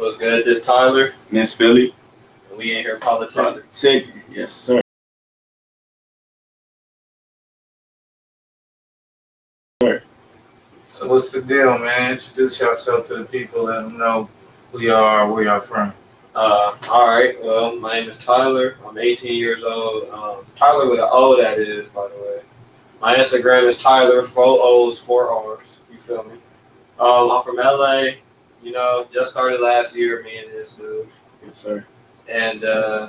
What's good? This Tyler. Miss Philly. And we in here politics. Politic. Yes, sir. So what's the deal, man? Introduce yourself to the people. Let them know who you are, where you're from. Uh, all right. Well, my name is Tyler. I'm 18 years old. Um, Tyler with an O that is, by the way. My Instagram is Tyler, four O's, four R's. You feel me? Um, I'm from LA. You know, just started last year, me and this dude. Yes, sir. And uh,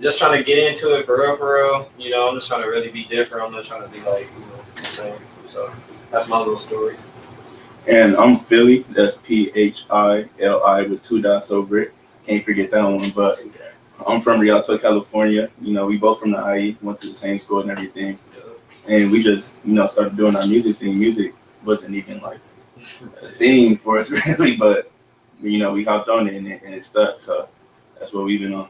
just trying to get into it for real, for real. You know, I'm just trying to really be different. I'm not trying to be like, you know, the same. So that's my little story. And I'm Philly. That's P H I L I with two dots over it. Can't forget that one. But I'm from Rialto, California. You know, we both from the IE, went to the same school and everything. And we just, you know, started doing our music thing. Music wasn't even like thing for us really, but you know, we hopped on it and it, and it stuck. So that's what we've been on.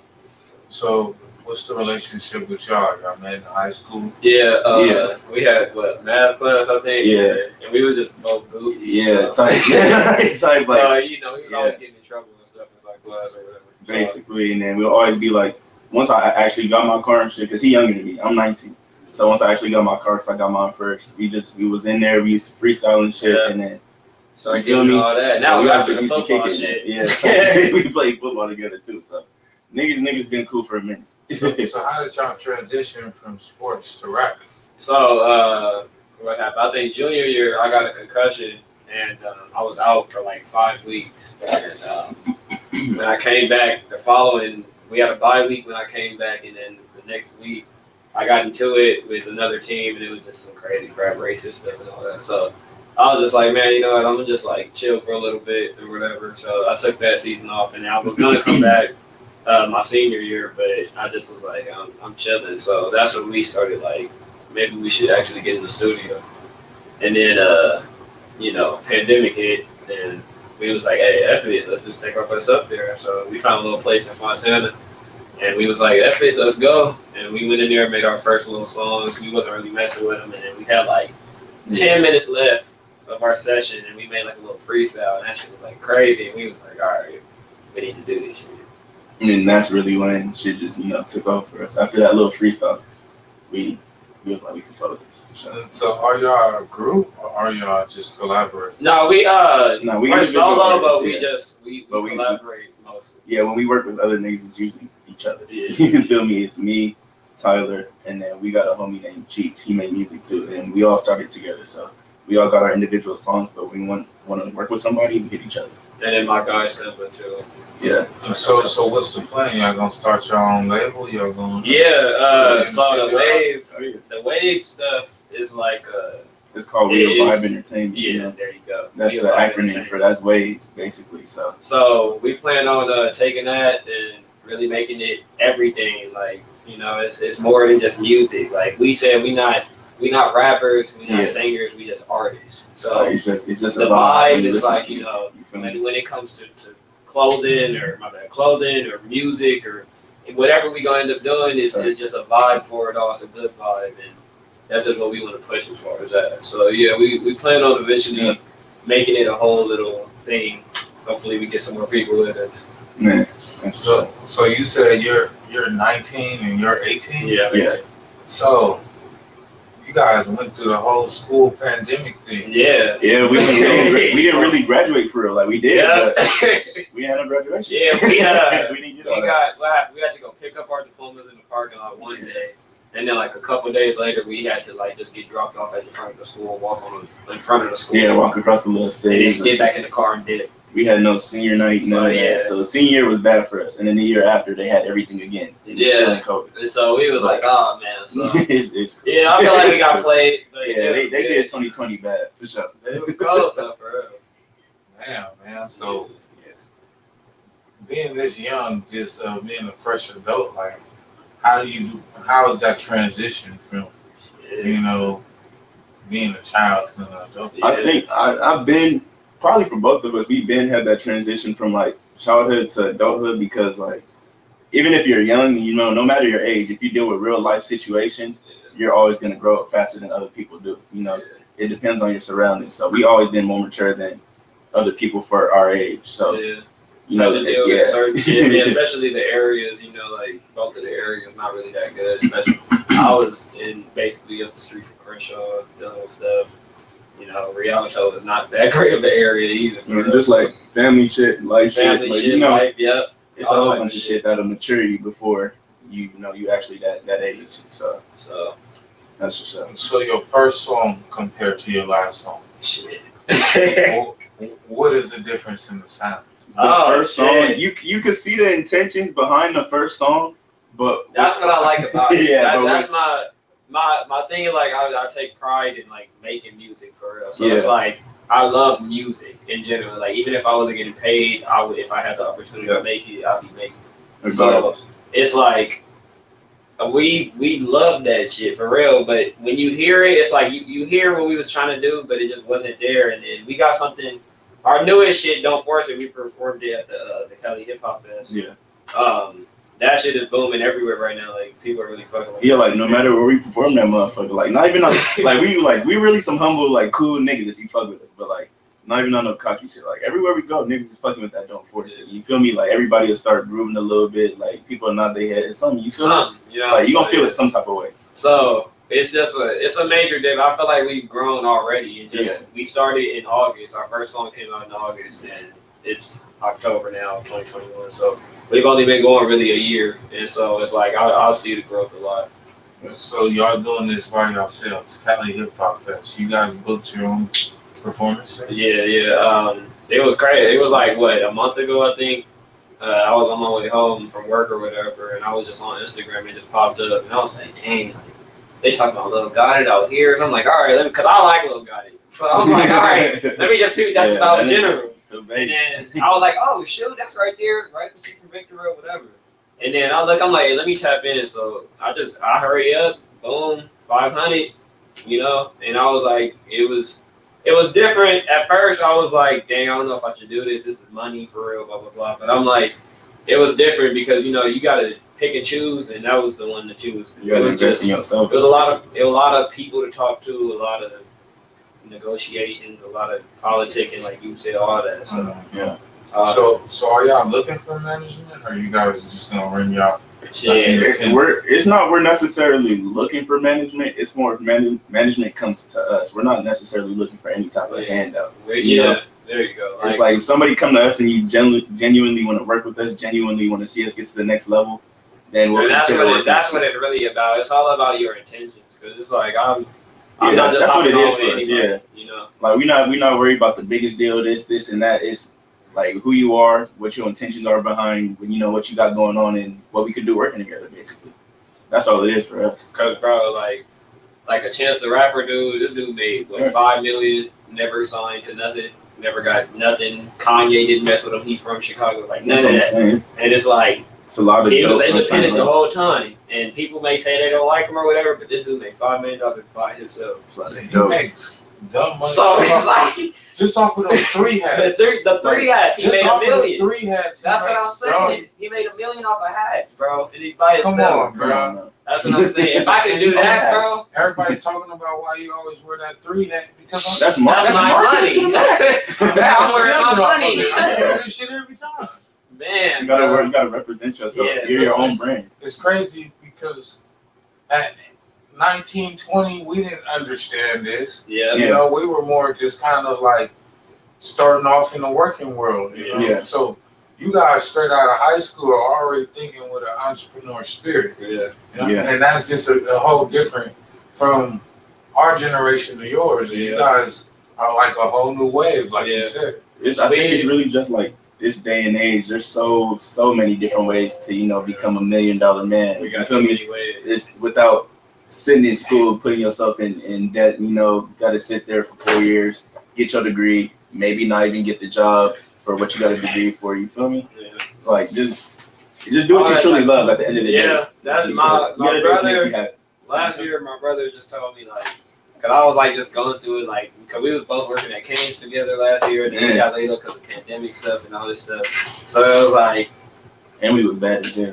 So what's the relationship with y'all? Y'all met in high school? Yeah, uh, Yeah. we had what math class, I think. Yeah. and we was just both goofy. Yeah, so, type, type like so you know, he was Yeah. always getting in trouble and stuff in like class or whatever. So, basically, and then we'll always be like, once I actually got my car and shit, because he younger than me, I'm 19. So once I actually got my car, because I got mine first, we just we was in there, we used to freestyle and shit, Yeah. and then so I You feel feel me? all that. so Now we was all after the used to football kick shit. it. Yeah, we played football together too. So niggas, niggas been cool for a minute. So, so how did y'all transition from sports to rap? So uh, what happened? I think junior year I got a concussion and um, I was out for like five weeks. And um, when I came back, the following we had a bye week when I came back, and then the next week I got into it with another team, and it was just some crazy crap, racist stuff and all that. So I was just like, man, you know what? I'm gonna just like chill for a little bit or whatever. So I took that season off, and I was gonna come back uh, my senior year, but I just was like, I'm, I'm chilling. So that's when we started like, maybe we should actually get in the studio. And then, uh, you know, pandemic hit, and we was like, hey, F it, let's just take our place up there. So we found a little place in Fontana, and we was like, F it, let's go. And we went in there and made our first little songs. We wasn't really messing with them, and then we had like 10 minutes left of our session, and we made like a little freestyle, and that shit was like crazy. And we was like, all right, we need to do this shit. And then that's really when shit just you know took off for us. After that little freestyle, we we was like we can follow this. So, And so are y'all a group or are y'all just collaborating? No, we uh, no, we we are solo, but artists, we just we, we But we- collaborate mostly. yeah, when we work with other niggas, it's usually each other. Yeah. you feel me? It's me, Tyler, and then we got a homie named Cheeks. He made music too, and we all started together. So we all got our individual songs, but we want want to work with somebody, we hit each other. And then my guy Simba too. Yeah, so so what's the plan? Y'all gonna start your own label? Y'all gonna Yeah, uh, so the wave, the wave stuff is like uh, it's called Real is- Vibe Entertainment. yeah, You know? there you go. That's We the acronym for that's Wave, basically. So So we plan on uh, taking that and really making it everything. Like you know, it's it's more than just music. Like we said, we not we not rappers, we not Yeah. singers, we just artists. so So it's just it's just the a vibe. vibe is listen like, you know, you feel me? when, when it comes to, to clothing or my bad, clothing or music or whatever we gonna end up doing is, is just a vibe for it all. It's a good vibe and that's just what we want to push as far as that. So yeah, we, we plan on eventually Yeah. making it a whole little thing. Hopefully we get some more people with us. Man, So so you said you're you're 19 and you're 18? Yeah, Yeah. So you guys went through the whole school pandemic thing. Yeah. Yeah, we didn't, really, we didn't really graduate for real. Like we did, Yeah. but we had a graduation. Yeah, we, uh, we didn't get we all that. got we had to go pick up our diplomas in the parking lot one day, and then like a couple days later, we had to like just get dropped off at the front of the school, walk on in front of the school, Yeah, walk across the little stage. then get back in the car and did it. We had no senior night, So, none of yeah. that. So the senior year was bad for us, and then the year after they had everything again. It was still Yeah. in COVID. And so we was like, oh man, so it's, it's cool. yeah, I feel like we got played. But Yeah, they, they did 2020 bad for sure. It was close though, for real. Damn, man. So yeah. being this young, just uh, being a fresh adult, like how do you do? How is that transition from Yeah. you know being a child to an adult? I think I, I've been probably for both of us. We've been had that transition from like childhood to adulthood because like even if you're young, you know, no matter your age, if you deal with real life situations, you're always gonna grow up faster than other people do. You know, it depends on your surroundings. So we always been more mature than other people for our age. So yeah. You know, to deal yeah. with certain shit, man, especially the areas, you know, like both of the areas not really that good. Especially, I was in basically up the street from Crenshaw, with stuff. You know, Rialto is not that great of an area either. Yeah, just like family shit, life family shit, like, shit, you know, life, yep. it's all a bunch of of shit that'll mature you before you know you actually that that age. So So that's what's up. So your first song compared to your last song, shit. wh- what is the difference in the sound? The Oh, first song, you you could see the intentions behind the first song, but That's what I like about it. Yeah, That- but that's my my my thing. Like I, I take pride in like making music for real. So it's like I love music in general. Like even if I wasn't getting paid, I would if I had the opportunity Yeah. to make it, I'd be making. it. Regardless. So it's like we we love that shit for real. But when you hear it, it's like you, you hear what we was trying to do, but it just wasn't there. And then we got something. Our newest shit, don't force it. We performed it at the uh, the Cali Hip Hop Fest. yeah, Um, that shit is booming everywhere right now. Like people are really fucking. with yeah. Like no matter where we perform that motherfucker, like not even on, like we like we really some humble like cool niggas if you fuck with us, but like not even on no cocky shit. Like everywhere we go, niggas is fucking with that don't force it. You feel me? Like everybody will start grooving a little bit. Like people are not their head. It's something you feel. me? Some, you know, Like you gonna feel it some type of way. So it's just a it's a major dip. I feel like we've grown already. And just we started in August. Our first song came out in August, and it's October now, 2021. So we've only been going really a year, and so it's like I, I'll see the growth a lot. So y'all doing this by yourselves, Cali Hip Hop Fest. You guys booked your own performance. Yeah, yeah. Um, it was crazy. It was like what a month ago, I think. Uh, I was on my way home from work or whatever, and I was just on Instagram and it just popped up, and I was like, "Dang!" Like, they talking about Lil Gotti out here, and I'm like, "All right, let me," because I like Lil Gotti, so I'm like, "All right, let me just see what that's Yeah, about in that general." And then I was like, "Oh shoot, that's right there, right? She from Victor or whatever." And then I look, I'm like, hey, "Let me tap in." So I just I hurry up, boom, five hundred, you know, and I was like, it was it was different at first. I was like, dang, I don't know if I should do this. This is money for real, blah blah blah. But I'm like, it was different because you know you got to pick and choose, and that was the one to choose. You it gotta was invest in just yourself. it was a lot of it was a lot of people to talk to, a lot of negotiations, a lot of politicking, like you said, all that. So, Yeah. uh, So, so are y'all looking for management, or you guys just gonna ring y'all? shit. It- we're it's not we're necessarily looking for management. It's more man, management comes to us. We're not necessarily looking for any type of Yeah. handout. yeah, you know, there you go. It's like if somebody come to us and you genu- genuinely want to work with us, genuinely want to see us get to the next level, then we'll that's consider what it, that's what it's really about. It's all about your intentions because it's like I'm. I'm that's- that's what it is for us, yeah. You know. Like we not we not worried about the biggest deal, this, this, and that. It's like who you are, what your intentions are behind, you know, what you got going on, and what we could do working together. Basically, that's all it is for us. Cause bro, like, like a Chance the Rapper dude, this dude made what Right. five million, never signed to nothing, never got nothing. Kanye didn't mess with him. He from Chicago, like none That's of that. And it's like It's a lot of he was independent the whole time, and people may say they don't like him or whatever, but this dude made five million dollars by himself. It's a lot of He dope. makes dumb money. So just, it's off, like just off of those three the hats. three, the three hats, he made a off of million. three hats. That's what I'm saying. dumb. He made a million off of hats, bro, and he's by himself. on, Come on now. That's what I'm saying. If I can do that, bro, Everybody talking about why you always wear that three hat because I'm That's mar- that's, that's my marketing money. to the max. I'm wearing my money. I wear this shit every time. Man, You gotta bro. work. You gotta represent yourself. Yeah. You're your own brand. It's crazy because at 19, 20, we didn't understand this. Yeah, You know, we were more just kind of like starting off in the working world. You know, Yeah. so you guys straight out of high school are already thinking with an entrepreneur spirit. yeah. You know? Yeah. And that's just a, a whole different from our generation to yours. Yeah. You guys are like a whole new wave, like Yeah. you said. It's, I think it's really just like this day and age. There's so so many different ways to you know become a million dollar man. We you got feel too me? many ways. It's without sitting in school, putting yourself in, in debt. You know, got to sit there for four years, get your degree, maybe not even get the job for what you got a degree for. You feel me? Yeah, Like just just do what All you truly type- love at the end of the day. yeah. That's my my gotta do what makes brother. Last year, my brother just told me like, cause I was like just going through it like, cause we was both working at Canes together last year, and then we Yeah. got laid up because of pandemic stuff and all this stuff. So it was like, And we was bad as hell.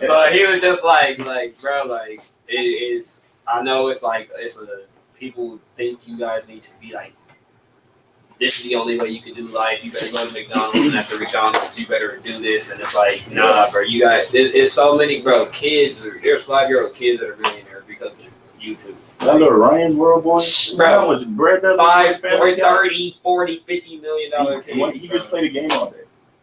so he was just like, like, bro, like, it is. I know it's like it's a people think you guys need to be like this is the only way you can do life. You better go to McDonald's, and after McDonald's, you better do this. And it's like, nah, bro, you guys, it, it's so many, bro. Kids, there's five year old kids that are millionaires because of YouTube. That little Ryan's World Boy, Bro. how much bread that little Five, family 30, 40, 50 million dollar He, kids. he just bro. played a game all day.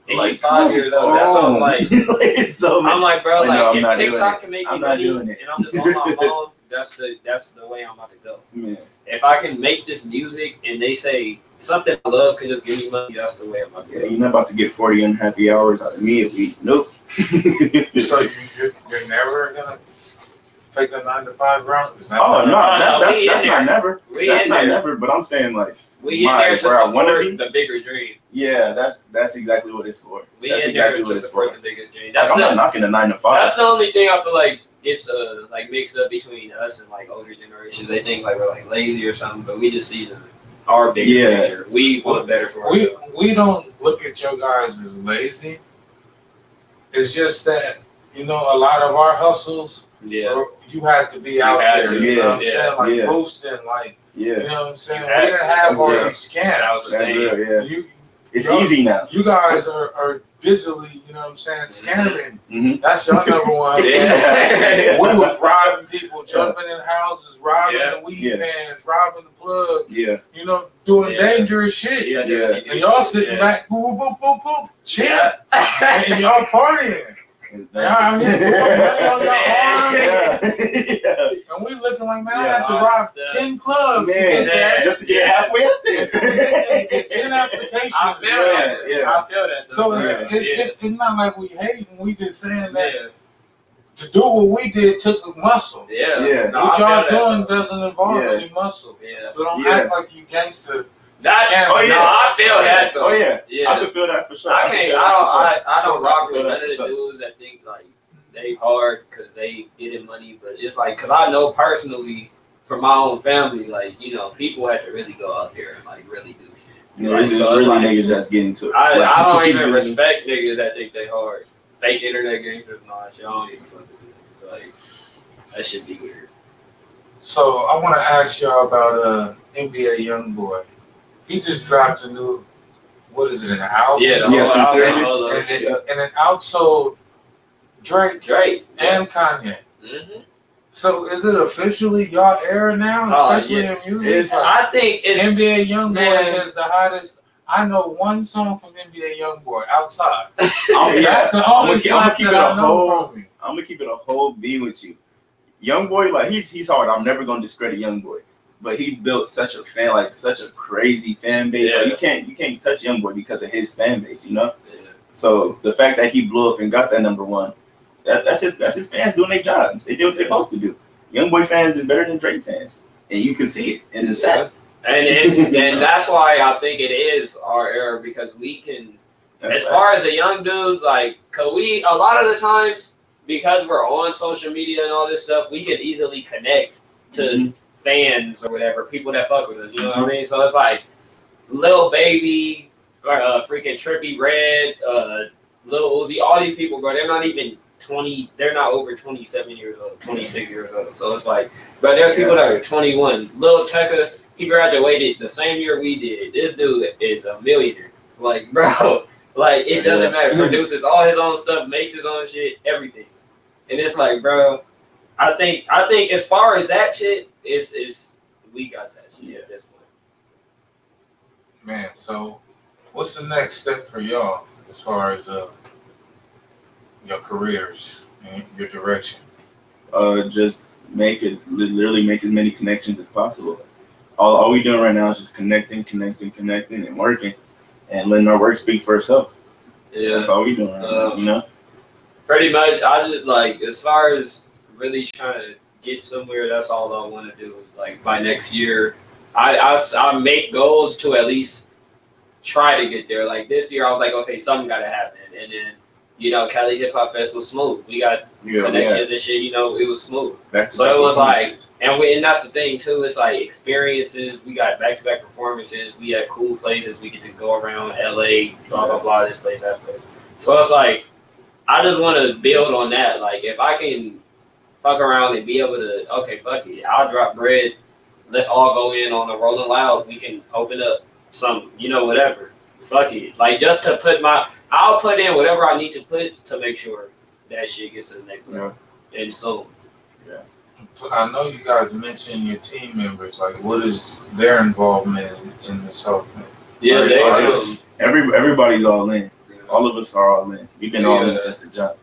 And he's five years old. That's all I'm like. it's so I'm like, bro, I like know, I'm if not doing TikTok can make I'm not money doing it. and I'm just on my phone, that's the that's the way I'm about to go. man. If I can make this music and they say something I love can just give me money, that's the way I'm about to Yeah, go. you're not about to get 40 unhappy hours out of me a week. Nope. So you, you're, you're never gonna take a nine to five route? Is that oh no, No, that's, no, that's, we in that's there. not never. We that's in not there. never. But I'm saying like, We in My- there to where I wanna support be? the bigger dream. yeah, that's that's exactly what it's for. We That's in exactly there what to it's support for. the biggest dream. Like, That's I'm not the knocking the nine to five. that's the only thing I feel like gets uh like mixed up between us and like older generations. They think like we're like lazy or something, but we just see the our bigger Yeah. picture. We want better for We ourselves. we don't look at your guys as lazy. It's just that you know a lot of our hustles, Yeah. you had to be out there. to, you know what I'm yeah, saying? Like yeah. boosting, like you know what I'm saying. You We didn't have all yeah. these scams. that's real. Yeah, You it's easy now. you guys are, are digitally, you know what I'm saying, scamming. Mhm. That's your number one. Yeah. We was robbing people, jumping in houses, robbing Yeah. the weed Yeah. vans, robbing the plugs, Yeah, you know, doing Yeah. dangerous shit. Yeah, Yeah. And y'all sitting back, boop, boop, boop, boop, chill, back. and y'all partying. Yeah, I'm here to put money on your arm. yeah, yeah. And we looking like, man, I have to rob Stuff. 10 clubs to get there. just to get halfway up there. Get 10 applications. I feel Yeah, that. yeah. I feel that. So it's, Yeah. it, it, it's not like we hating. We just saying that yeah. to do what we did took a muscle. Yeah. Yeah. No, what y'all feel that, doing doesn't involve Yeah. any muscle. Yeah. So don't Yeah. act like you gangster. That, Yeah. oh, yeah. No, I feel that though. Oh yeah, Yeah. I can feel that for sure. I can can't. feel I don't. for sure. I, I don't I rock can with that none of the dudes that think like they hard because they getting money. But it's like because I know personally from my own family, like you know, people have to really go out there and like really do shit. Yeah, Like, it's just so really like- niggas that's getting to it. I, Like, I don't even you respect niggas that think they hard. Fake internet gangsters and all that shit. I don't even fuck with it. Like that should be weird. So I want to ask y'all about uh, NBA YoungBoy. He just dropped a new, what is it, an album? Yeah, the Yeah, whole album, sincerely. all And those- it, and it outsold Drake Drake. and Kanye. hmm So is it officially y'all era now, Oh, especially yeah. in music? It's- Like, I think it's NBA YoungBoy Man. is the hottest. I know one song from NBA YoungBoy outside. I'm, That's the I'ma only keep- I'ma slap keep that it a I know whole- from him. I'm gonna keep it a whole being with you. Young boy, like he's he's hard. I'm never gonna discredit young boy, but he's built such a fan, like such a crazy fan base. Like Yeah. you can't you can't touch young boy because of his fan base, you know. Yeah. So the fact that he blew up and got that number one, that, that's his that's his fans doing their job. They do what they're supposed to do. Young boy fans is better than Drake fans, and you can see it in the stats. And, and and that's why I think it is our era because we can, That's as right. far as the young dudes, like, cause we a lot of the times because we're on social media and all this stuff, we can easily connect to Mhm. fans or whatever, people that fuck with us. You know what I mean? So it's like, Lil Baby, uh, freaking Trippie Redd, uh, Lil Uzi, all these people, bro. They're not even twenty. They're not over twenty-seven years old, twenty-six years old. So it's like, but there's people that are twenty-one. Lil Tecca, he graduated the same year we did. This dude is a millionaire. Like, bro, like it doesn't Yeah. matter. Produces all his own stuff, makes his own shit, everything. And it's like, bro, I think I think as far as that shit, it's it's we got that shit at this point. Man, so what's the next step for y'all as far as uh, your careers and your direction? uh, just make as literally make as many connections as possible. All, all we doing right now is just connecting, connecting, connecting, and working, and letting our work speak for itself. Yeah. That's all we doing right now. Um, You know, Pretty much, I just like as far as really trying to get somewhere. That's all I want to do. Like by next year, I, I I make goals to at least try to get there. Like this year, I was like, okay, something got to happen, and then you know, Cali Hip Hop Fest was smooth. We got yeah, yeah. connections and shit. You know, it was smooth. So it was like-. And we, and that's the thing too. It's like experiences. We got back to back performances. We had cool places we get to go around. L.A. Blah blah blah. This place, that place. So it's like I just want to build on that. Like if I can fuck around and be able to, okay, fuck it. I'll drop bread. Let's all go in on the Rolling Loud. We can open up some, you know, whatever. Fuck it. Like just to put my, I'll put in whatever I need to put to make sure that shit gets to the next level. And so, So I know you guys mentioned your team members. Like, what is their involvement in, in this whole thing? yeah, Are- they are Every everybody's all in. All of us are all in. We've been all in since the jump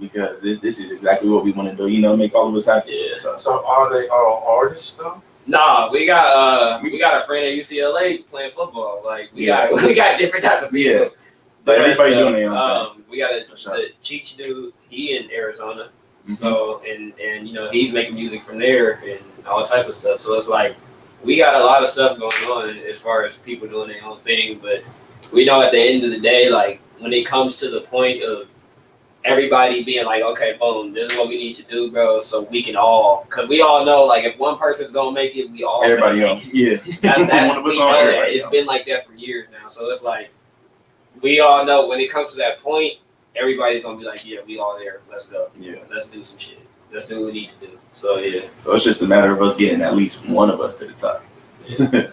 because this this is exactly what we want to do. You know, make all of us happy. Yeah. So, So are they all artists though? Nah, we got uh we got a friend at UCLA playing football. Like we got we got different type of people. Yeah. Everybody doing their own Um, we got a sure. the Cheech dude. He in Arizona. thing. So and and you know he's making music from there and all type of stuff. So it's like we got a lot of stuff going on as far as people doing their own thing. But we know at the end of the day, like when it comes to the point of everybody being like, okay, boom, this is what we need to do, bro, so we can all, cause we all know like if one person's gonna make it, we all everybody gonna on. make it. Yeah. That, that's, we know that. Everybody It's on. been like that for years now. So it's like we all know when it comes to that point, everybody's gonna be like, yeah, we all there. Let's go. Yeah. Let's do some shit. Let's do what we need to do. So yeah, So it's just a matter of us getting at least one of us to the top.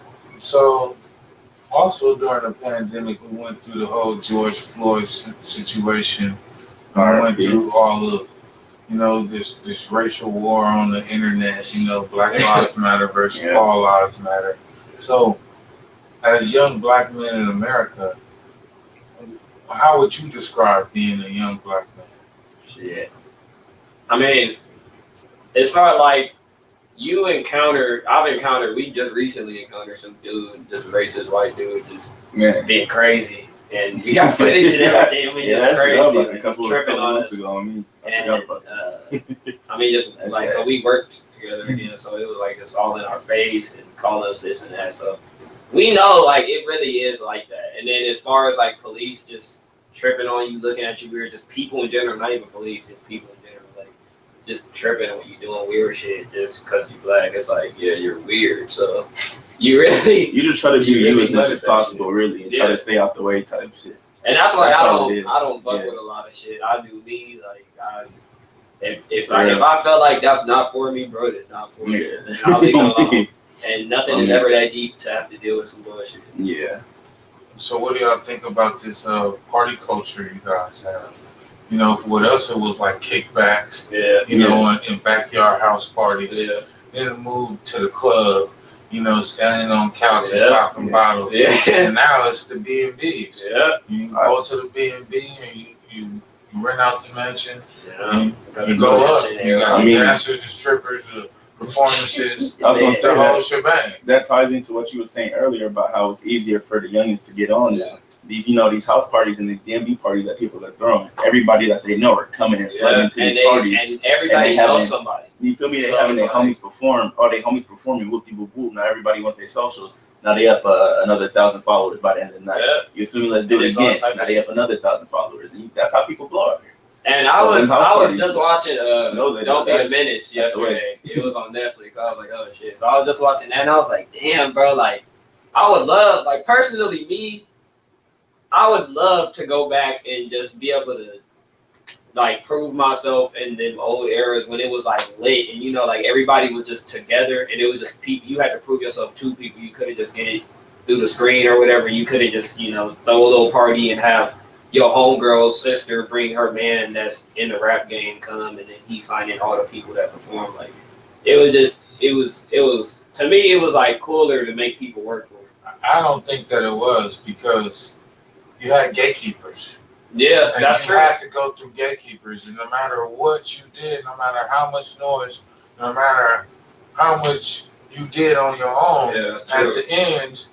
So also during the pandemic, we went through the whole George Floyd si- situation. We went through all of, you know, this this racial war on the internet. You know, Black Lives Matter versus Yeah. All Lives Matter. So, as young black men in America, how would you describe being a young black man? shit. I mean, it's not like you encounter. I've encountered. We just recently encountered some dude, this racist white dude, just Man. being crazy, and we got footage and everything. I mean, Yeah, it's that's crazy. like a couple tripping couple on us. ago on me. I And forgot about that. uh, I mean, just That's like sad. we worked together again, so it was like it's all in our face and calling us this and that. So we know like it really is like that. And then as far as like police just tripping on you, looking at you weird, just people in general, not even police, just people in general, like just tripping on you doing weird shit just because you black. It's like yeah, you're weird. So you really, You just try to do You really as much as possible, really, and try to stay out the way type shit. and that's why That's I don't. I don't fuck Yeah. with a lot of shit. I do these like I. If, if I if I felt like that's not for me, bro, it's not for me. Yeah. I'll leave it alone. And nothing Oh, is ever that deep to have to deal with some bullshit. yeah. So what do y'all think about this uh, party culture you guys have? You know, for us it was like kickbacks, Yeah. you know, in, in backyard house parties. Yeah. Then it moved to the club, you know, standing on couches, Yeah. popping Yeah. bottles. Yeah. And now it's the B and B's. Yeah. You go to the B and B and you, you you rent out the mansion. Yeah. You, you go go that up. You got I mean- dancers, the strippers, the performances, I was gonna the say whole that, shebang. that ties into what you were saying earlier about how it's easier for the youngins to get on Yeah. these, you know, these house parties and these DMV parties that people are throwing. Everybody that they know are coming and flooding Yeah. into And, these they, parties. and everybody and they knows haven't- somebody. You feel me? They So having their like- homies perform, or they homies performing whoop de whoop whoop. Now everybody want their socials. Now they up uh, another thousand followers by the end of the night. Yeah. You feel me? Let's do And it again. Now they shit. up another thousand followers, and you, that's how people blow up here. And I So was I was just watching uh No, Don't Be a Menace that's the way. yesterday. It was on Netflix. I was like, oh shit. So I was just watching that and I was like, damn, bro, like I would love like personally me, I would love to go back and just be able to like prove myself in them old eras when it was like lit and you know like everybody was just together and it was just people you had to prove yourself to people you couldn't just get it through the screen or whatever you couldn't just you know throw a little party and have your homegirl's sister bring her man that's in the rap game come and then he sign in all the people that perform like it was just it was it was to me it was like cooler to make people work for it. I don't think that it was because you had gatekeepers. Yeah, And that's you true. had to go through gatekeepers, and no matter what you did, no matter how much noise, no matter how much you did on your own, Yeah, at the end,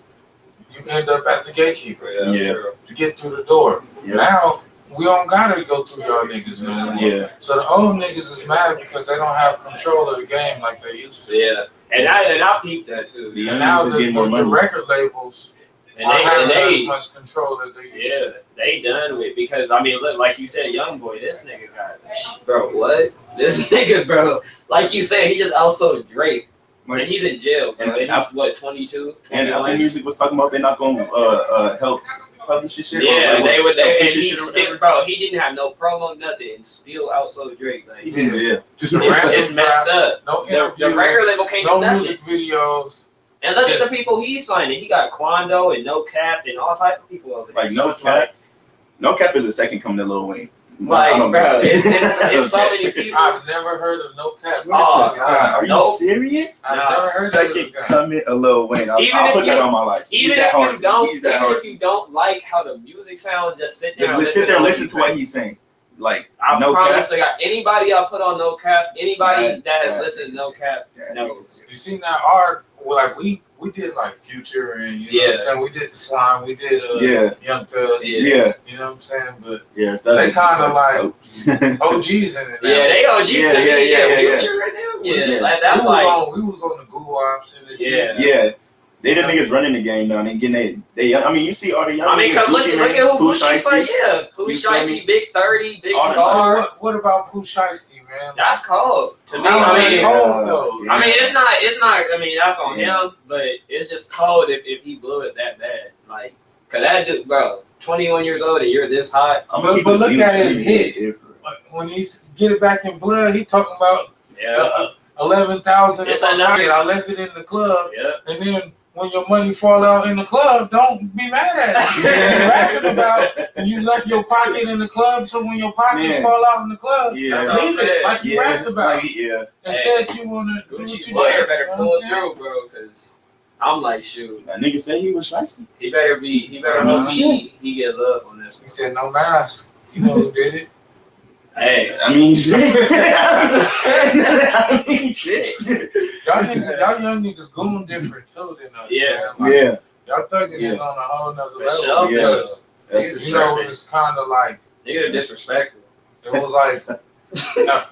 you end up at the gatekeeper Yeah, Yeah. to get through the door. Yeah. Now we don't gotta go through y'all niggas no more. Yeah. So the old niggas is mad because they don't have control of the game like they used to. Yeah, and I and I peeped that too. The And now is the, the, record labels And aren't they having and they as much control as they used yeah to. they done with because I mean look like you said young boy this nigga got bro what this nigga bro like you said he just also Drake and he's in jail bro And and he's what 22 and Apple 21? Music was talking about they're not gonna uh, uh, help publish this shit. or, Yeah, like, they would. They, and push this he still, bro. He didn't have no promo, nothing. and Still outsold Drake. Like, Yeah. Just a it's, random it's messed trap, up. No The, the record label can't no do nothing. music videos. And look at the people he's signing. He got Quando and No Cap and all type of people over there. Like So no it's cap, no cap is the second coming to Lil Wayne. Like, bro, know. it's, it's, it's so many people. I've never heard of no cap. Oh, to God, are you nope. serious? I've Nah, never heard of Second this guy. coming of Lil Wayne. I'll, Even I'll if put that you- on my life. He's Even if you don't, even if you don't like how the music sounds, just sit there. Just and li- sit there and listen to what what he's saying. Like I no promise cap. to God, anybody I put on No Cap, anybody That- that has that- listened to No Cap Yeah, knows. You see now our well, like we we did like Future and you know what Yeah. I'm saying we did the slime, we did uh, Yeah, Young Thug, Yeah. yeah, you know what I'm saying? But yeah. They kinda like- like. OGs in it now. Yeah, they OGs Yeah, to yeah, Yeah, yeah, yeah, Future right now. Yeah, Yeah. like that's was like on we was on the goo ops and the Yeah. Jesus. yeah, they the niggas running the game now. They getting they, they. I mean, you see all the young. I mean, niggas, cause look, at look Mane, at who Pooh like. Yeah, Pooh You feel Shiesty, me? Big Thirty, Big All them Star. what, what about Pooh Shiesty, man? That's cold to me. I I mean, mean, cold though. Yeah. I mean, it's not, it's not. I mean, that's on Yeah. him, but it's just cold if, if he blew it that bad. Like, cause that dude, bro, twenty one years old and you're this hot. I'm But- but look at his Huge. hit. If- when he's get it back in blood, he talking about Yeah, uh, eleven thousand. It's I enough. I left it in the club, yeah. and then when your money fall out in the club, don't be mad at it. You're rapping about and you left your pocket in the club, so when your pocket Man. fall out in the club, Yeah, That's what I'm leave it saying. like you yeah, rapped about. like, yeah. Instead, you wanna do what you lawyer did. better You know pull what I'm through, bro, cause I'm like, shoot, That nigga said he was shiesty. he better be, he better Uh-huh. he he get love on this. He said no mask. You know who did it? Hey, I mean, shit. young niggas goon different too than us. Yeah. Like, Yeah, Y'all thugging Yeah. is on a whole nother For level. sure, Yeah. because, that's You know, true. it's kind of like nigga disrespectful. it was like uh,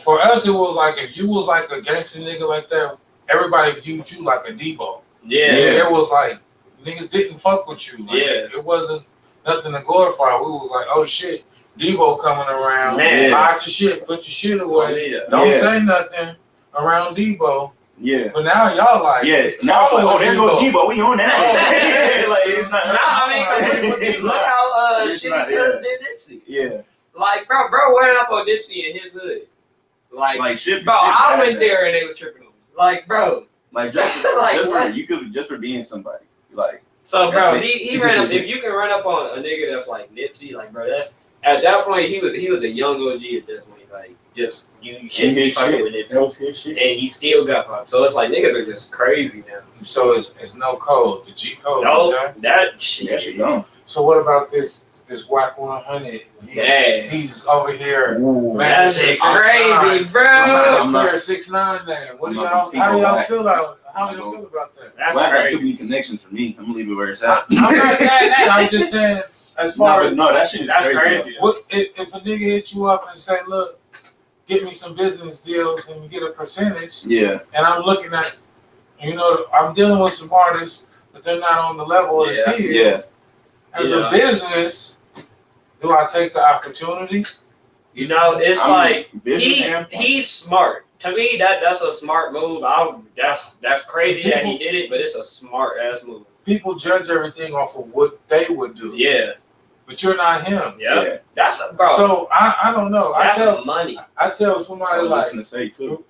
for us, it was like if you was like a gangster nigga like that, everybody viewed you like a Debo. Yeah, Yeah. It was like niggas didn't fuck with you. Like, Yeah. it, it wasn't nothing to glorify. We was like, oh shit, Debo coming around. Man. Hide your shit, put your shit away. yeah. Don't Yeah. say nothing around Debo. Yeah. But now y'all like, Yeah, now it's like, oh, there goes Debo. Debo. We on that. yeah, like it's not. Nah, I mean, 'cause It's look not- how uh, It's shitty not, yeah. did Nipsey. Yeah, Like, bro, bro went up on Nipsey in his hood. Like, like shit. bro, shit I bad, went man. there and they was tripping on me. Like, bro. Like just, Like, just for you could just for being somebody. Like So, bro, he, he ran up. If you can run up on a nigga that's like Nipsey, like, bro, that's at that point he was he was a young OG at that point. Like, just you in shouldn't be fucking shit. with That Nipsey, was his shit. and he still got popped. So it's like niggas are just crazy now. So it's, it's no code. The G code. No, okay? that That shit. shit gone. So what about this this Wack one hundred? Yeah. He's over here. Ooh, Man, That shit six nine. crazy, bro. I'm I'm not- here six nine now. What I'm do y'all? How do y'all feel about? How do y'all feel about that? That's Well, I got too many connections for me. I'm gonna leave it where it's at. I'm not saying that. I'm just saying as no, far but as no, that shit is That's crazy. crazy. what if, if a nigga hits you up and say, "Look, get me some business deals and get a percentage," Yeah, and I'm looking at, you know, I'm dealing with some artists, but they're not on the level as Yeah, he is. yeah. As Yeah. a business, do I take the opportunity? You know, it's I mean, like he and- he's smart. To me, that that's a smart move. I that's that's crazy that he did it, but it's a smart ass move. People judge everything off of what they would do, Yeah, but you're not him. yeah. yeah. That's a bro. So I, I don't know. I that's tell money. I tell I somebody was like just gonna say too.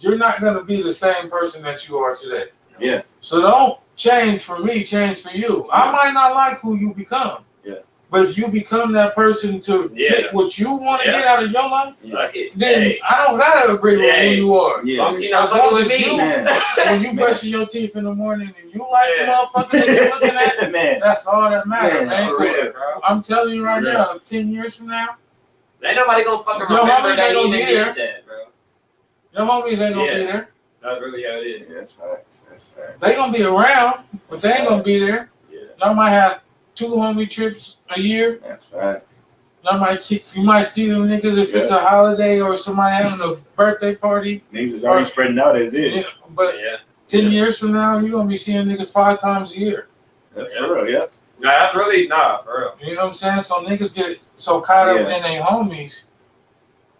you're not gonna be the same person that you are today. Yeah. So don't change for me, change for you. I might not like who you become. Yeah. But if you become that person to Yeah. get what you want to Yeah. get out of your life, Fuck then Hey, I don't gotta agree with Hey. who you are. as Yeah. long as you're not As fucking long with as me. you- Man, When you Man. brushing your teeth in the morning and you like Yeah. the motherfucker that you're looking at, man. that's all that matters, Man, man. real. bro. I'm telling you right now, ten years from now, Ain't nobody gonna fucking Yo, remember homies that ain't gonna even be did there. that, bro. your homies ain't gonna be there. That's really how it is. That's facts. That's facts. They gonna be around, but they ain't gonna be there. Yeah, Y'all might have two homie trips a year. that's facts. Y'all might keep, you might see them niggas if it's a holiday or somebody having a birthday party. Niggas is already spreading out as Yeah. But Yeah. ten years from now, you're gonna be seeing niggas five times a year. That's for real. Yeah. Nah, that's really nah for real. You know what I'm saying? So niggas get so caught up Yeah. in their homies,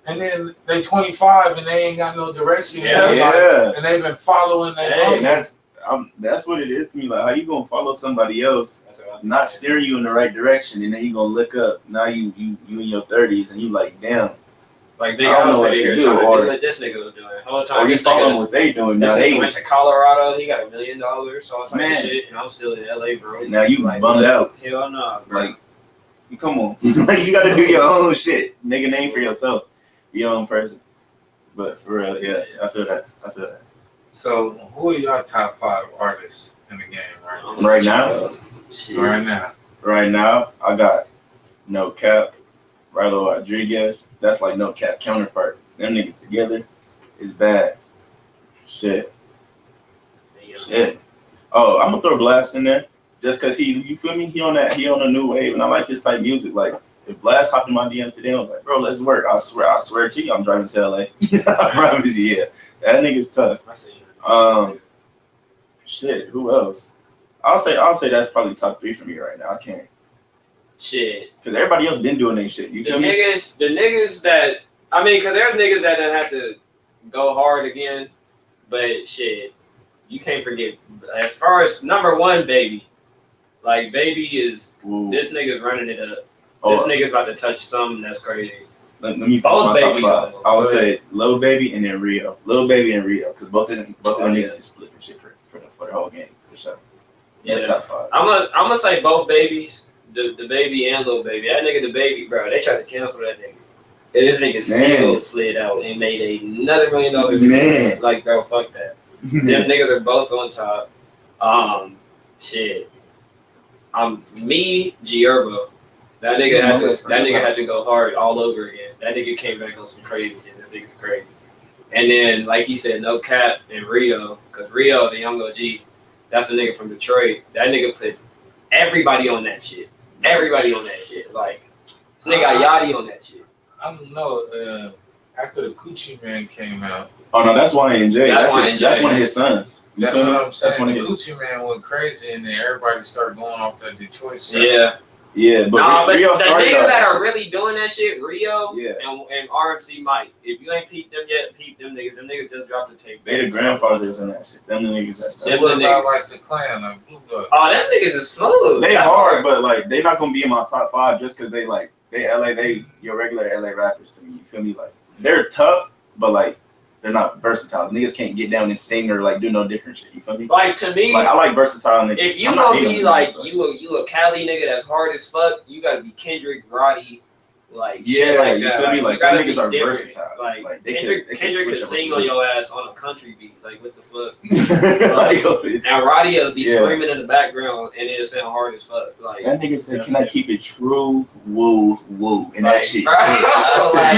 and then they 25 and they ain't got no direction. Yeah. Yeah. And they've been following their Hey, And homies. that's um, that's what it is to me. Like, how you gonna follow somebody else, I'm not steering you in the right direction, and then you gonna look up. Now you you you in your thirties, and you like, damn, Like I nigga, don't know what sitting to here do, trying to do what this nigga was doing. The whole Or you following what they doing this now? They went to Colorado. He got a million dollars, all type Man. of shit, and I'm still in LA, bro. now you Like, bummed out. Hell no, bro. Like, come on, like you got to do your own shit. Make a name for yourself, be your own person. But for real, yeah, I feel that. I feel that. So, who are your top five artists in the game right I'm Right now? sure. Shit. now? Right now. Right now, I got no cap, Rylo Rodriguez. That's like no cap counterpart. Them niggas together is bad. Shit, shit. Oh, I'm gonna throw Blast in there just cause he, you feel me? He on that, he on a new wave, and I like his type music. Like if Blast hopped in my DM today, I'm like, bro, let's work. I swear, I swear to you, I'm driving to LA. I promise you, yeah. That nigga's tough. I seen it. Um, Shit, who else? I'll say, I'll say that's probably top three for me right now. I can't, shit. cause everybody else been doing their shit. You The feel me? niggas, the niggas that I mean, cause there's niggas that don't have to go hard again, but shit, you can't forget. At first, number one, baby, like baby is Ooh. this nigga's running it up. Oh, This nigga's about to touch something that's crazy. Let, let me follow my top five. I would say Lil Baby and then Rio. Lil Baby and Rio, cause both of them, both of them Oh, niggas yeah. just flipping shit for, for the for the whole game for sure. Yeah, That's top five. I'm gonna I'm gonna say both babies, the the baby and little baby. That nigga, the baby, bro. They tried to cancel that nigga. And this nigga still slid out and made another million dollars. Man. Like, bro, fuck that. Them niggas are both on top. Um, shit. Um, me, G Herbo. That nigga had to. That nigga had to go hard all over again. That nigga came back on some crazy shit. This nigga's crazy. And then, like he said, no cap and Rio, because Rio, the young OG, that's the nigga from Detroit. That nigga put everybody on that shit. Everybody on that shit. Like, this nigga got Yachty on that shit. I don't know. Uh, after the Coochie Man came out, Oh no, that's YNJ. That's That's, his, that's one of his sons. You that's what? I'm That's saying. one of The his. Coochie Man went crazy, and then everybody started going off that Detroit side. Yeah. Yeah, but nah, but Rio the started niggas out- that are really doing that shit, Rio Yeah. and, and RMC Mike. If you ain't peeped them yet, peep them niggas. Them niggas just dropped the tape. They the grandfathers in that shit. Them the niggas that So started. what about like the Clan, like Blue Blood? Oh, them niggas is smooth. They That's hard, but like they not gonna be in my top five just because they like they LA they your regular LA rappers to me. You feel me? Like they're tough, but like they're not versatile. Niggas can't get down and sing or like do no different shit. You feel me? Like to me, Like I like versatile niggas. if you I'm gonna be like niggas, you a you a Cali nigga that's hard as fuck, you gotta be Kendrick, Roddy, like Yeah, like you that. feel me? Like, be niggas are different. versatile. Like, Like, they can- Kendrick, they can Kendrick switch could sing on your ass on a country beat. Like what the fuck? but like, Now Roddy will be Yeah. screaming in the background and it'll sound hard as fuck. Like that nigga said, "Can I keep it true? Woo, woo," and that shit. I said,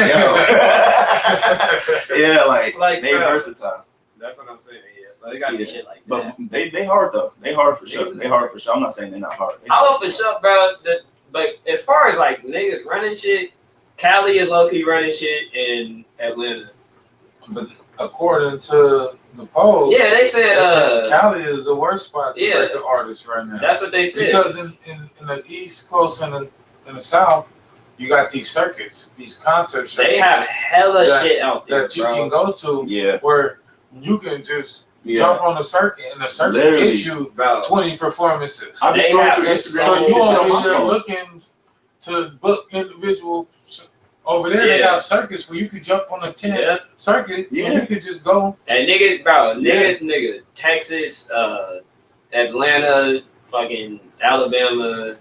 yo. yeah, like, Like, they bro. versatile. That's what I'm saying. Yeah, so they gotta Yeah. shit like But that. they they hard though. They hard for sure. They hard for sure. I'm not saying they're not hard. They I hard hope for sure, bro. The, but as far as like niggas running shit, Cali is low key running shit in Atlanta. But according to the poll, Yeah, they said uh Cali is the worst spot to Yeah. break the artist right now. that's what they said. Because in, in, in the East Coast and in, in the South, you got these circuits, these concert circuits They have hella That- shit out there, that you can go to Yeah, where you can just yeah. jump on the circuit and the circuit Literally. gets you Bro, 20 performances. I be They scrolling have through this Instagram. so you shit on on there looking to book individual over there they Yeah. got circuits where you can jump on a tent yeah. circuit Yeah. and you can just go And nigga, bro, nigga, nigga, Texas, uh, Atlanta, fucking Alabama,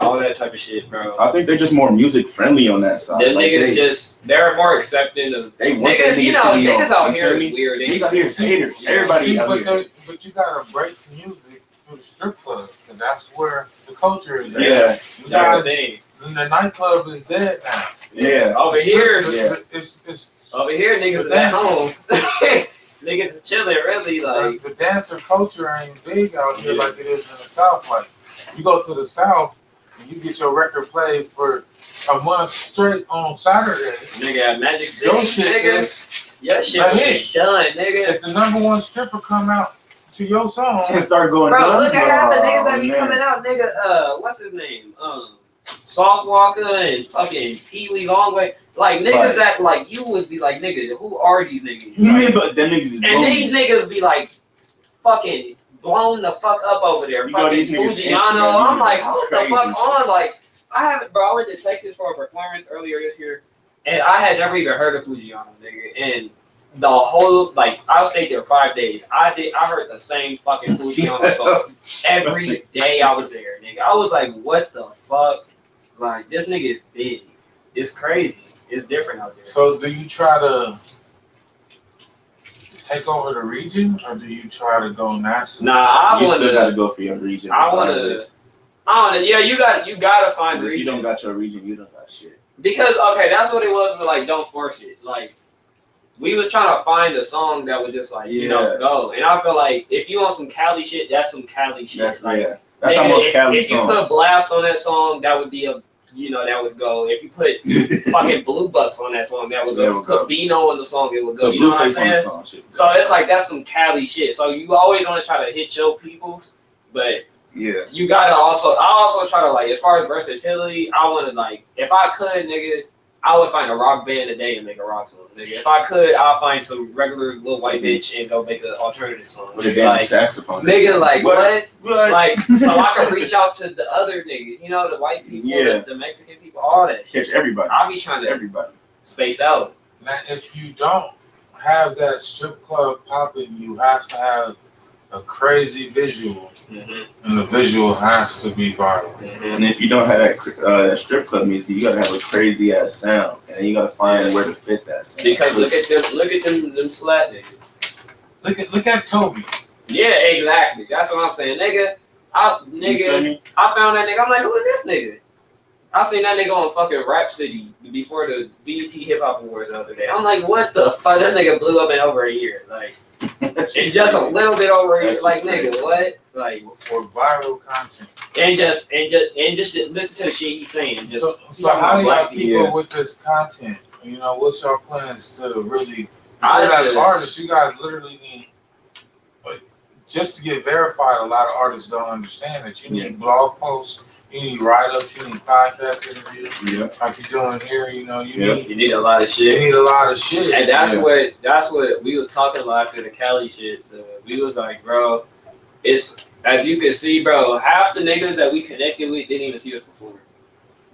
all that type of shit, bro. I think they're just more music friendly on that side. Them Like, niggas they, just they're more accepting of They want niggas, them you niggas know, to be niggas out you here feel weird. niggas out here is haters. Everybody out but, here. but you gotta break music through the strip club and that's where the culture is at. Yeah, You That's the thing. the nightclub is dead now yeah. Over here, Yeah. it's it's over here, niggas is But at that's- home. niggas is chilling, really. Like, the, the dancer culture ain't big out here Yeah. like it is in the south. Like you go to the south and you get your record played for a month straight on Saturday. nigga, Magic City, Your shit nigga, is your shit a will be hit. done, nigga. if the number one stripper come out to your song, And start going Bro, dumb. look at half the niggas that Oh, be man. coming out, nigga. Uh, what's his name? Um, Sauce Walka and fucking Peewee Longway. Like niggas Right. that like you would be like, nigga, who are these niggas? Yeah, but them niggas is And blown. these niggas be like, fucking blown the fuck up over there. You know fucking these niggas Fujiano. Instagram I'm like, niggas hold the fuck on. Like, I haven't, bro. I went to Texas for a performance earlier this year, and I had never even heard of Fujiano, nigga. And the whole like I stayed there five days. I did I heard the same fucking Fujiano song every day I was there, nigga. I was like, what the fuck? Like this nigga is big. It's crazy. It's different out there. So do you try to take over the region or do you try to go national? Nah, I you want still got to to. go for your region. I wanna- regardless. I don't know. Yeah, you got you gotta find 'Cause if you don't got your region, you don't got shit. because okay, that's what it was. But like, don't force it. Like, we was trying to find a song that would just like you know go. And I feel like if you want some Cali shit, that's some Cali shit. That's like, yeah. That's nigga, almost if, Cali If you song. put Blxst on that song, that would be a you know that would go. If you put fucking blue bucks on that song, that would go. Put Bino on the song, it would go. you know what I'm Blueface on the saying? song. So it's like that's some Cali shit. So you always want to try to hit your peoples, but yeah. you gotta also. I also try to like as far as versatility. I want to like if I could, nigga, I would find a rock band today and make a rock song, nigga. If I could, I'll find some regular little white bitch and go make an alternative song. With a damn Like, saxophone. nigga, like what? What? Like so I can reach out to the other niggas, you know, the white people, Yeah. the, the Mexican people, all that. Catch everybody. I'll be trying to Everybody. space out. Now, if you don't have that strip club popping, you have to have a crazy visual, and the visual has to be viral. And if you don't have that, uh, that strip club music, you gotta have a crazy ass sound, and you gotta find where to fit that sound. Because look at them, look at them, them slat niggas. Look at look at Toby. Yeah, exactly. That's what I'm saying, nigga. I nigga. I found that nigga. I'm like, who is this nigga? I seen that nigga on fucking Rap City before the BET Hip Hop Awards the other day. I'm like, what the fuck? That nigga blew up in over a year, like, in just a little bit over a year. That's Like, crazy. nigga, what? Like, for viral content. and just and just and just listen to the shit he's saying. Just So, so how do y'all keep people. up with this content? You know, what's your plans to really? I got as just- artists, you guys literally need, like, just to get verified. A lot of artists don't understand that you need blog posts, you need write ups, you need podcast interviews, Yeah. like you're doing here. You know, you Yeah. need you need a lot of shit. you need a lot of shit. And that's Yeah. what that's what we was talking about after the Cali shit. The, we was like, bro, it's as you can see, bro. Half the niggas that we connected with didn't even see us before,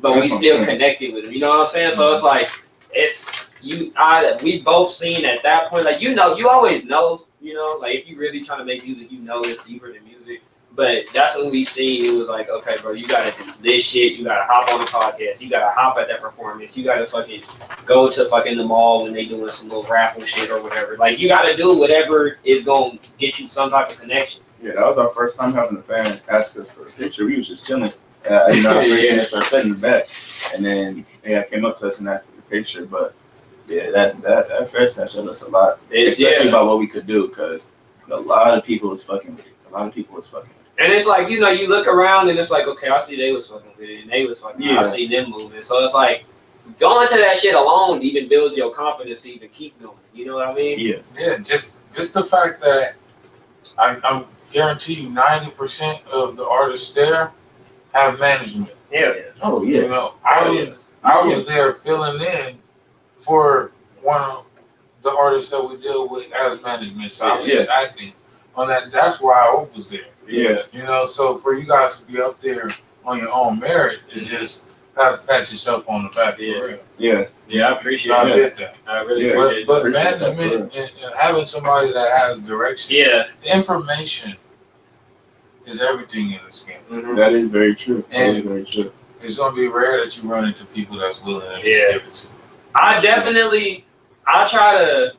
but That's we still saying. connected with them. You know what I'm saying? So it's like it's you. I we both seen at that point. Like you know, you always know. You know, like if you really trying to make music, you know it's deeper than music. But that's when we seen it was like, okay, bro, you gotta do this shit. You gotta hop on the podcast. You gotta hop at that performance. You gotta fucking go to fucking the mall when they doing some little raffle shit or whatever. Like you gotta do whatever is gonna get you some type of connection. Yeah, that was our first time having a fan ask us for a picture. We was just chilling. Uh, you know, Yeah. we finished our set in the back, and then yeah, came up to us and asked for the picture. But yeah, that that that first that showed us a lot, It- especially yeah. about what we could do, because a lot of people was fucking. A lot of people was fucking. With And it's like, you know, you look around and it's like, okay, I see they was fucking with it and they was fucking I Yeah. see them moving. So it's like going to that shit alone even builds your confidence to even keep going. You know what I mean? Yeah, Yeah, just just the fact that I, I'm guarantee you ninety percent of the artists there have management. Yeah. oh yeah. You know, I Oh, was I was there filling in for one of the artists that we deal with as management. So I was Yeah. just acting on that. That's why I was there. Yeah. You know, so for you guys to be up there on your own merit is just pat, pat yourself on the back. Yeah. For real. Yeah, Yeah, I So appreciate I it. get that. I really Yeah. appreciate But, but Appreciate management and, and having somebody that has direction, Yeah. the information is everything in this game. Mhm. that is very true. That is very true. It's gonna be rare that you run into people that's willing to Yeah. give it to you. I definitely, I try to,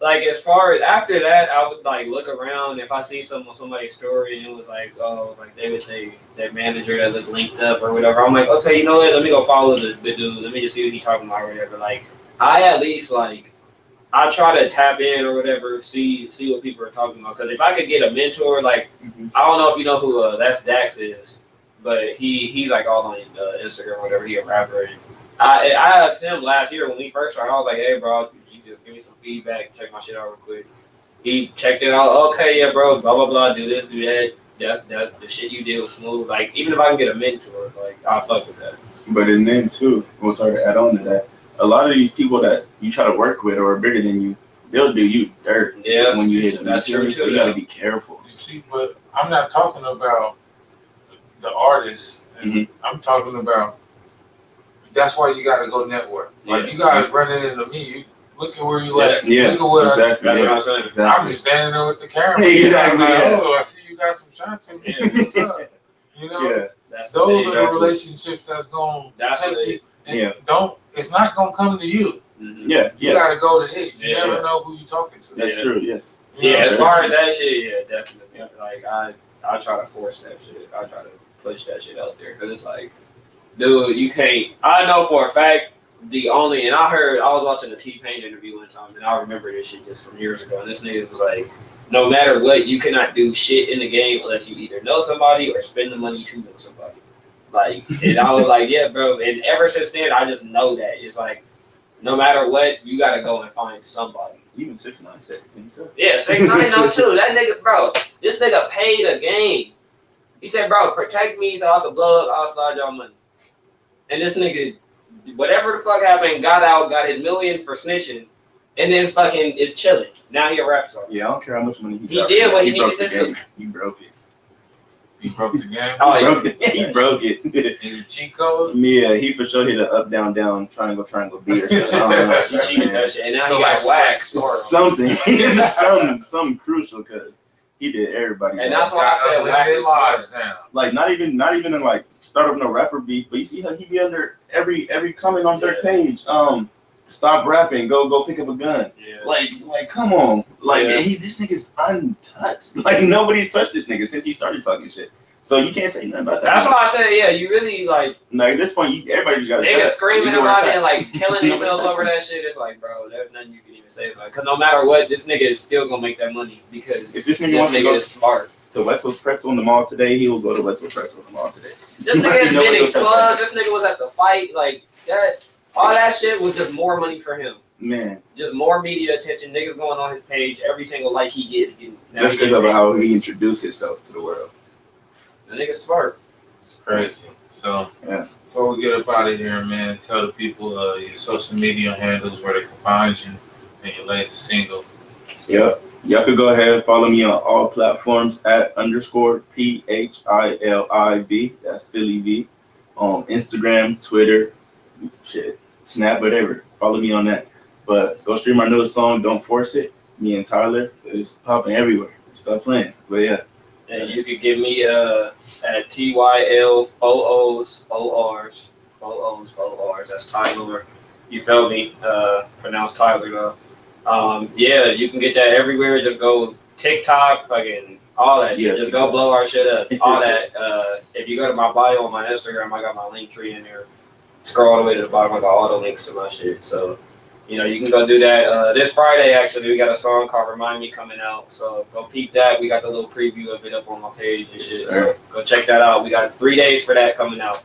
like, as far as after that, I would like look around if I see some somebody's story and it was like, oh, like they would say that manager that looked linked up or whatever. I'm like, okay, you know what? Let me go follow the, the dude. Let me just see what he's talking about or whatever. Like, I at least like, I try to tap in or whatever, see see what people are talking about. Because if I could get a mentor, like, Mhm. I don't know if you know who uh, that's Dax is, but he he's like all on uh, Instagram or whatever. He a rapper. And I I asked him last year when we first started. I was like, hey, bro, give me some feedback, check my shit out real quick. He checked it out. Okay, yeah, bro. Blah blah blah. Do this, do that. That's that. The shit you did was smooth. Like even if I can get a mentor, like I'll fuck with that. But and then too, we'll start to add on to that. A lot of these people that you try to work with or are bigger than you, they'll do you dirt Yeah, when you hit them. that's You true? So too, you gotta be careful. You see, but I'm not talking about the artists. Mhm. I'm talking about that's why you gotta go network. Like Yeah. you guys running into me, you look at where you at. Yeah, look at what I, exactly. That's yeah, what I'm saying. I'm just standing there with the camera. Exactly, like, yeah. oh, I see you got some shots in here. What's up? You know, yeah, That's those thing. are the relationships that's gonna That's take you. it- and Yeah. Don't. It's not gonna come to you. Mhm. yeah, You yeah. gotta go to it. You Yeah. never know who you're talking to. That's Yeah. true. Yes. You know? Yeah, as far true. as that shit, yeah, definitely. Like I, I try to force that shit. I try to push that shit out there because it's like, dude, you can't. I know for a fact the only, and I heard I was watching a T Pain interview one time, and I remember this shit just from years ago. And this nigga was like, no matter what, you cannot do shit in the game unless you either know somebody or spend the money to know somebody. Like, and I was like, yeah, bro. And ever since then, I just know that it's like, no matter what, you gotta go and find somebody. Even six nine said it. Yeah, six nine oh two. That nigga, bro. This nigga paid a game. He said, "Bro, protect me so I can blow up. I'll slide y'all money." And this nigga, whatever the fuck happened, got out, got his million for snitching, and then fucking is chilling. Now he a rap star. Yeah, I don't care how much money he, He got. did what he broke needed the to do. game. He broke it. He broke the game. Oh, he yeah. broke it. he broke it. And you Chico. yeah, he for sure hit a up down down triangle triangle B or something. I don't know. He cheated that shit, and now So he got like whacked. something, something, something crucial because he did everybody. And that's why I said Got whack unlimited is smart. lives now. like not even not even in like start up no rapper beef, but you see how he be under every every comment on their page. Um, stop rapping, go go pick up a gun. Yeah. Like like come on, like Yeah. he, this nigga's untouched. Like nobody's touched this nigga since he started talking shit. So you can't say nothing about that. That's why I said, yeah, you really like Like at this point, you, everybody just got to niggas screaming about it and like killing themselves over that shit. It's like, bro, there's nothing you can even say about it. Cause no matter what, this nigga is still gonna make that money because If this this nigga wants to nigga go is smart. to Wetzel's Pretzel in the mall today, he will go to Wetzel's Pretzel in the mall today. This nigga has been in clubs. This nigga was at the fight. Like that. All that shit was just more money for him. Man, Just more media attention. Niggas going on his page. Every single like he gets. Getting, just because getting of how he introduced himself to the world. The nigga's smart. It's crazy. So Yeah. before we get up out of here, man, tell the people uh, your social media handles where they can find you and your latest single. Yep. Y'all could go ahead and follow me on all platforms at underscore P H I L I V. That's Philly V. On Instagram, Twitter, shit, Snap, whatever. Follow me on that. But go stream our newest song, Don't Force It. Me and Tyler is popping everywhere. Stop playing. But yeah. And you could give me uh at T Y L four O's four R's four O's four R's. That's Tyler. You felt me? Uh, pronounced Tyler though. Um, yeah, you can get that everywhere. Just go TikTok, fucking all that Yeah, shit. Just TikTok. go blow our shit up. All that. Uh, if you go to my bio on my Instagram, I got my Linktree in there. Scroll all the way to the bottom. I got all the links to my shit. So. You know, you can go do that. Uh, this Friday, actually, we got a song called "Remind Me" coming out. So go peep that. We got the little preview of it up on my page and shit. sir. So go check that out. We got three days for that coming out.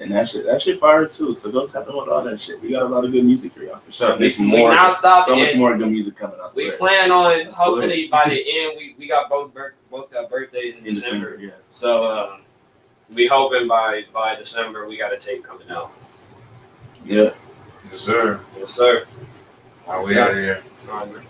And that shit, that shit fire too. So go tap in with all that shit. We got a lot of good music for y'all for sure. We- There's we more, not stopping so much more good music coming. I We plan on I hopefully by the end we, we got both bir- both got birthdays in, in December. December, yeah. So um, we hoping by by December we got a tape coming out. Yeah. Yes, sir. Yes, sir. Are we out of here? All right, man.